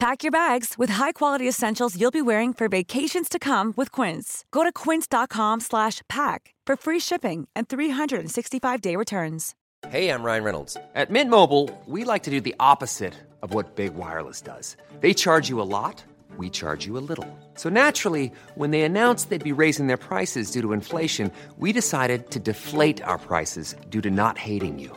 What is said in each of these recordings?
Pack your bags with high-quality essentials you'll be wearing for vacations to come with Quince. Go to quince.com/pack for free shipping and 365-day returns. Hey, I'm Ryan Reynolds. At Mint Mobile, we like to do the opposite of what Big Wireless does. They charge you a lot, we charge you a little. So naturally, when they announced they'd be raising their prices due to inflation, we decided to deflate our prices due to not hating you.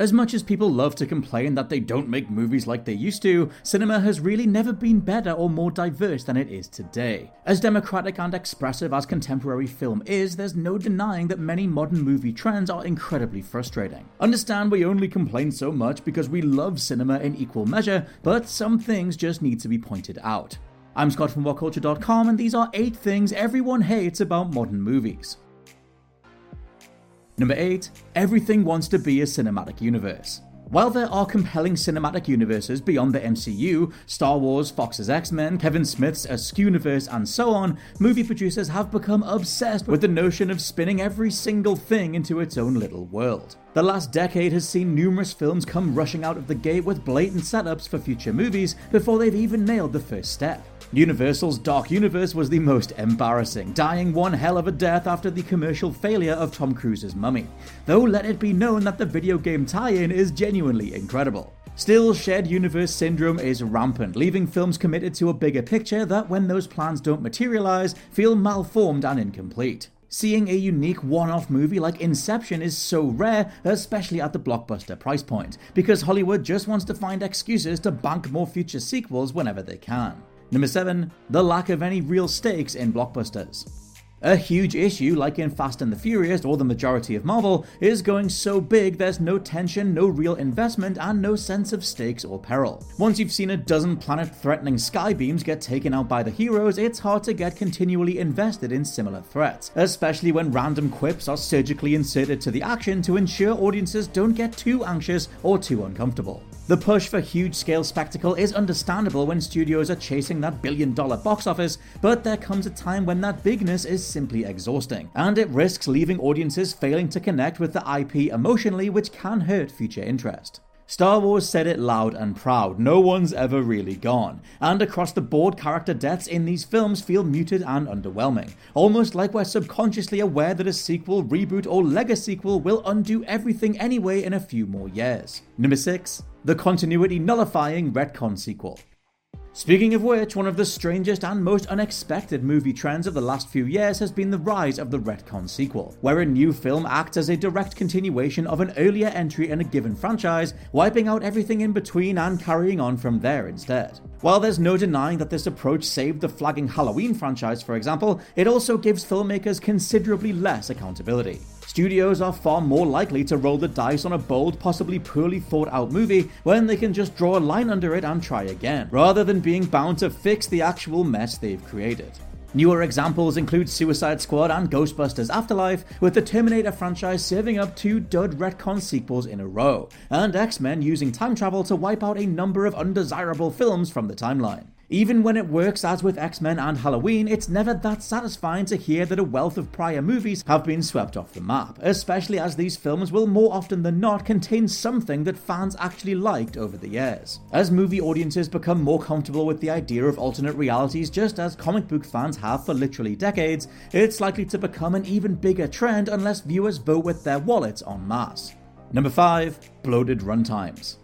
As much as people love to complain that they don't make movies like they used to, cinema has really never been better or more diverse than it is today. As democratic and expressive as contemporary film is, there's no denying that many modern movie trends are incredibly frustrating. Understand we only complain so much because we love cinema in equal measure, but some things just need to be pointed out. I'm Scott from WhatCulture.com, and these are 8 things everyone hates about modern movies. Number 8. Everything wants to be a cinematic universe. While there are compelling cinematic universes beyond the MCU, Star Wars, Fox's X Men, Kevin Smith's Askewniverse, and so on, movie producers have become obsessed with the notion of spinning every single thing into its own little world. The last decade has seen numerous films come rushing out of the gate with blatant setups for future movies before they've even nailed the first step. Universal's Dark Universe was the most embarrassing, dying one hell of a death after the commercial failure of Tom Cruise's Mummy. Though let it be known that the video game tie in is genuinely incredible. Still, shared universe syndrome is rampant, leaving films committed to a bigger picture that, when those plans don't materialize, feel malformed and incomplete. Seeing a unique one off movie like Inception is so rare, especially at the blockbuster price point, because Hollywood just wants to find excuses to bank more future sequels whenever they can. Number 7. The lack of any real stakes in blockbusters. A huge issue, like in Fast and the Furious or the majority of Marvel, is going so big there's no tension, no real investment, and no sense of stakes or peril. Once you've seen a dozen planet threatening skybeams get taken out by the heroes, it's hard to get continually invested in similar threats, especially when random quips are surgically inserted to the action to ensure audiences don't get too anxious or too uncomfortable. The push for huge scale spectacle is understandable when studios are chasing that billion dollar box office, but there comes a time when that bigness is simply exhausting, and it risks leaving audiences failing to connect with the IP emotionally, which can hurt future interest. Star Wars said it loud and proud no one's ever really gone. And across the board, character deaths in these films feel muted and underwhelming. Almost like we're subconsciously aware that a sequel, reboot, or Lego sequel will undo everything anyway in a few more years. Number 6. The continuity nullifying retcon sequel. Speaking of which, one of the strangest and most unexpected movie trends of the last few years has been the rise of the retcon sequel, where a new film acts as a direct continuation of an earlier entry in a given franchise, wiping out everything in between and carrying on from there instead. While there's no denying that this approach saved the flagging Halloween franchise, for example, it also gives filmmakers considerably less accountability. Studios are far more likely to roll the dice on a bold, possibly poorly thought out movie when they can just draw a line under it and try again, rather than being bound to fix the actual mess they've created. Newer examples include Suicide Squad and Ghostbusters Afterlife, with the Terminator franchise serving up two dud retcon sequels in a row, and X Men using time travel to wipe out a number of undesirable films from the timeline. Even when it works as with X Men and Halloween, it's never that satisfying to hear that a wealth of prior movies have been swept off the map, especially as these films will more often than not contain something that fans actually liked over the years. As movie audiences become more comfortable with the idea of alternate realities, just as comic book fans have for literally decades, it's likely to become an even bigger trend unless viewers vote with their wallets en masse. Number 5 Bloated runtimes.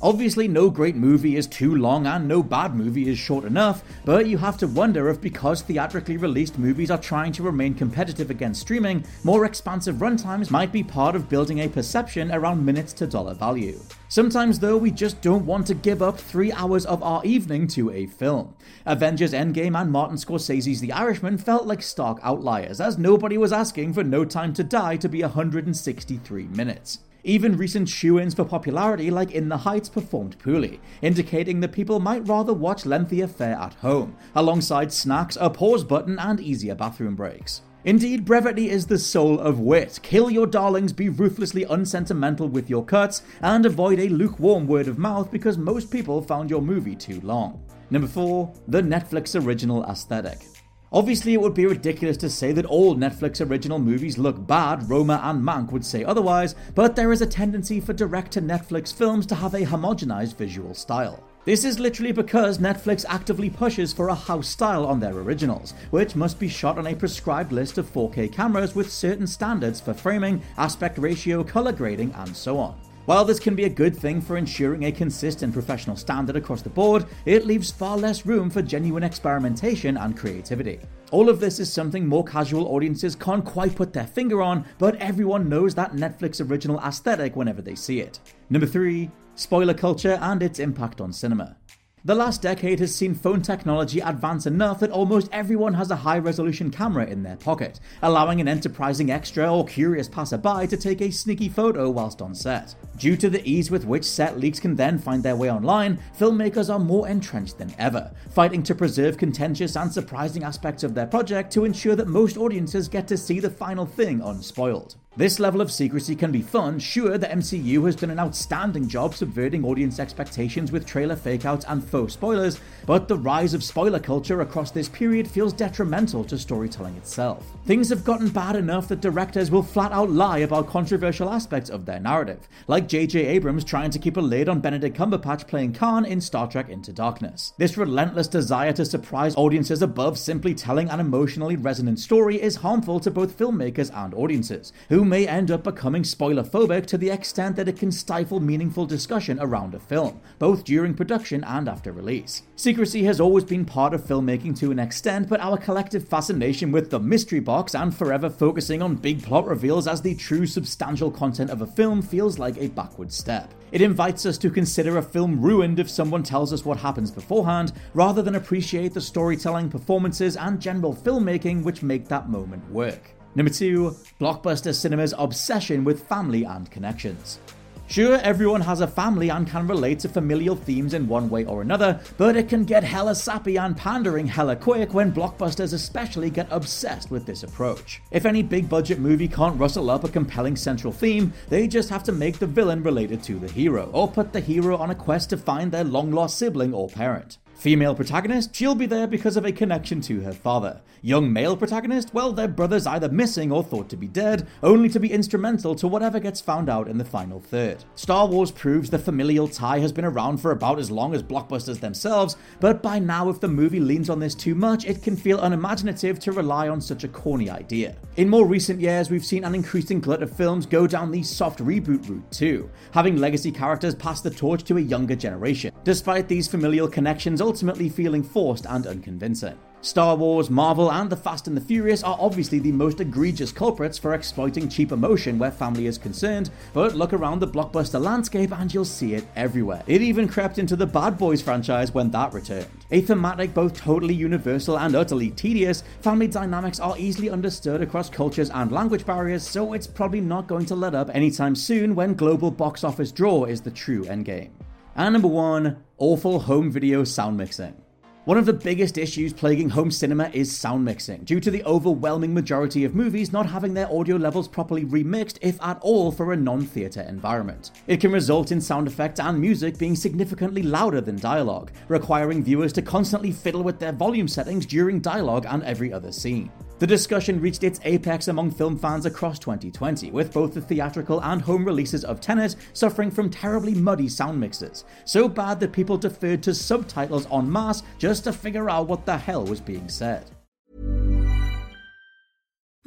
Obviously, no great movie is too long and no bad movie is short enough, but you have to wonder if because theatrically released movies are trying to remain competitive against streaming, more expansive runtimes might be part of building a perception around minutes to dollar value. Sometimes, though, we just don't want to give up three hours of our evening to a film. Avengers Endgame and Martin Scorsese's The Irishman felt like stark outliers, as nobody was asking for No Time to Die to be 163 minutes. Even recent shoe ins for popularity, like In the Heights, performed poorly, indicating that people might rather watch lengthier fare at home, alongside snacks, a pause button, and easier bathroom breaks. Indeed, brevity is the soul of wit. Kill your darlings, be ruthlessly unsentimental with your cuts, and avoid a lukewarm word of mouth because most people found your movie too long. Number 4. The Netflix Original Aesthetic. Obviously, it would be ridiculous to say that all Netflix original movies look bad, Roma and Mank would say otherwise, but there is a tendency for direct to Netflix films to have a homogenized visual style. This is literally because Netflix actively pushes for a house style on their originals, which must be shot on a prescribed list of 4K cameras with certain standards for framing, aspect ratio, color grading, and so on. While this can be a good thing for ensuring a consistent professional standard across the board, it leaves far less room for genuine experimentation and creativity. All of this is something more casual audiences can't quite put their finger on, but everyone knows that Netflix original aesthetic whenever they see it. Number 3. Spoiler culture and its impact on cinema. The last decade has seen phone technology advance enough that almost everyone has a high resolution camera in their pocket, allowing an enterprising extra or curious passerby to take a sneaky photo whilst on set. Due to the ease with which set leaks can then find their way online, filmmakers are more entrenched than ever, fighting to preserve contentious and surprising aspects of their project to ensure that most audiences get to see the final thing unspoiled. This level of secrecy can be fun. Sure, the MCU has done an outstanding job subverting audience expectations with trailer fakeouts and faux spoilers, but the rise of spoiler culture across this period feels detrimental to storytelling itself. Things have gotten bad enough that directors will flat out lie about controversial aspects of their narrative, like J.J. Abrams trying to keep a lid on Benedict Cumberbatch playing Khan in Star Trek Into Darkness. This relentless desire to surprise audiences above simply telling an emotionally resonant story is harmful to both filmmakers and audiences, who may end up becoming spoiler phobic to the extent that it can stifle meaningful discussion around a film, both during production and after release. Secrecy has always been part of filmmaking to an extent, but our collective fascination with the mystery box and forever focusing on big plot reveals as the true substantial content of a film feels like a backward step. It invites us to consider a film ruined if someone tells us what happens beforehand, rather than appreciate the storytelling, performances, and general filmmaking which make that moment work. Number two, blockbuster cinema's obsession with family and connections. Sure, everyone has a family and can relate to familial themes in one way or another, but it can get hella sappy and pandering hella quick when blockbusters especially get obsessed with this approach. If any big budget movie can't rustle up a compelling central theme, they just have to make the villain related to the hero, or put the hero on a quest to find their long lost sibling or parent. Female protagonist, she'll be there because of a connection to her father. Young male protagonist, well, their brother's either missing or thought to be dead, only to be instrumental to whatever gets found out in the final third. Star Wars proves the familial tie has been around for about as long as blockbusters themselves, but by now, if the movie leans on this too much, it can feel unimaginative to rely on such a corny idea. In more recent years, we've seen an increasing glut of films go down the soft reboot route too, having legacy characters pass the torch to a younger generation. Despite these familial connections, ultimately feeling forced and unconvincing. Star Wars, Marvel, and The Fast and the Furious are obviously the most egregious culprits for exploiting cheap emotion where family is concerned, but look around the blockbuster landscape and you'll see it everywhere. It even crept into the Bad Boys franchise when that returned. A thematic both totally universal and utterly tedious, family dynamics are easily understood across cultures and language barriers, so it's probably not going to let up anytime soon when global box office draw is the true endgame. And number one, awful home video sound mixing. One of the biggest issues plaguing home cinema is sound mixing, due to the overwhelming majority of movies not having their audio levels properly remixed, if at all, for a non theatre environment. It can result in sound effects and music being significantly louder than dialogue, requiring viewers to constantly fiddle with their volume settings during dialogue and every other scene. The discussion reached its apex among film fans across 2020, with both the theatrical and home releases of Tenet suffering from terribly muddy sound mixes, so bad that people deferred to subtitles en masse just to figure out what the hell was being said.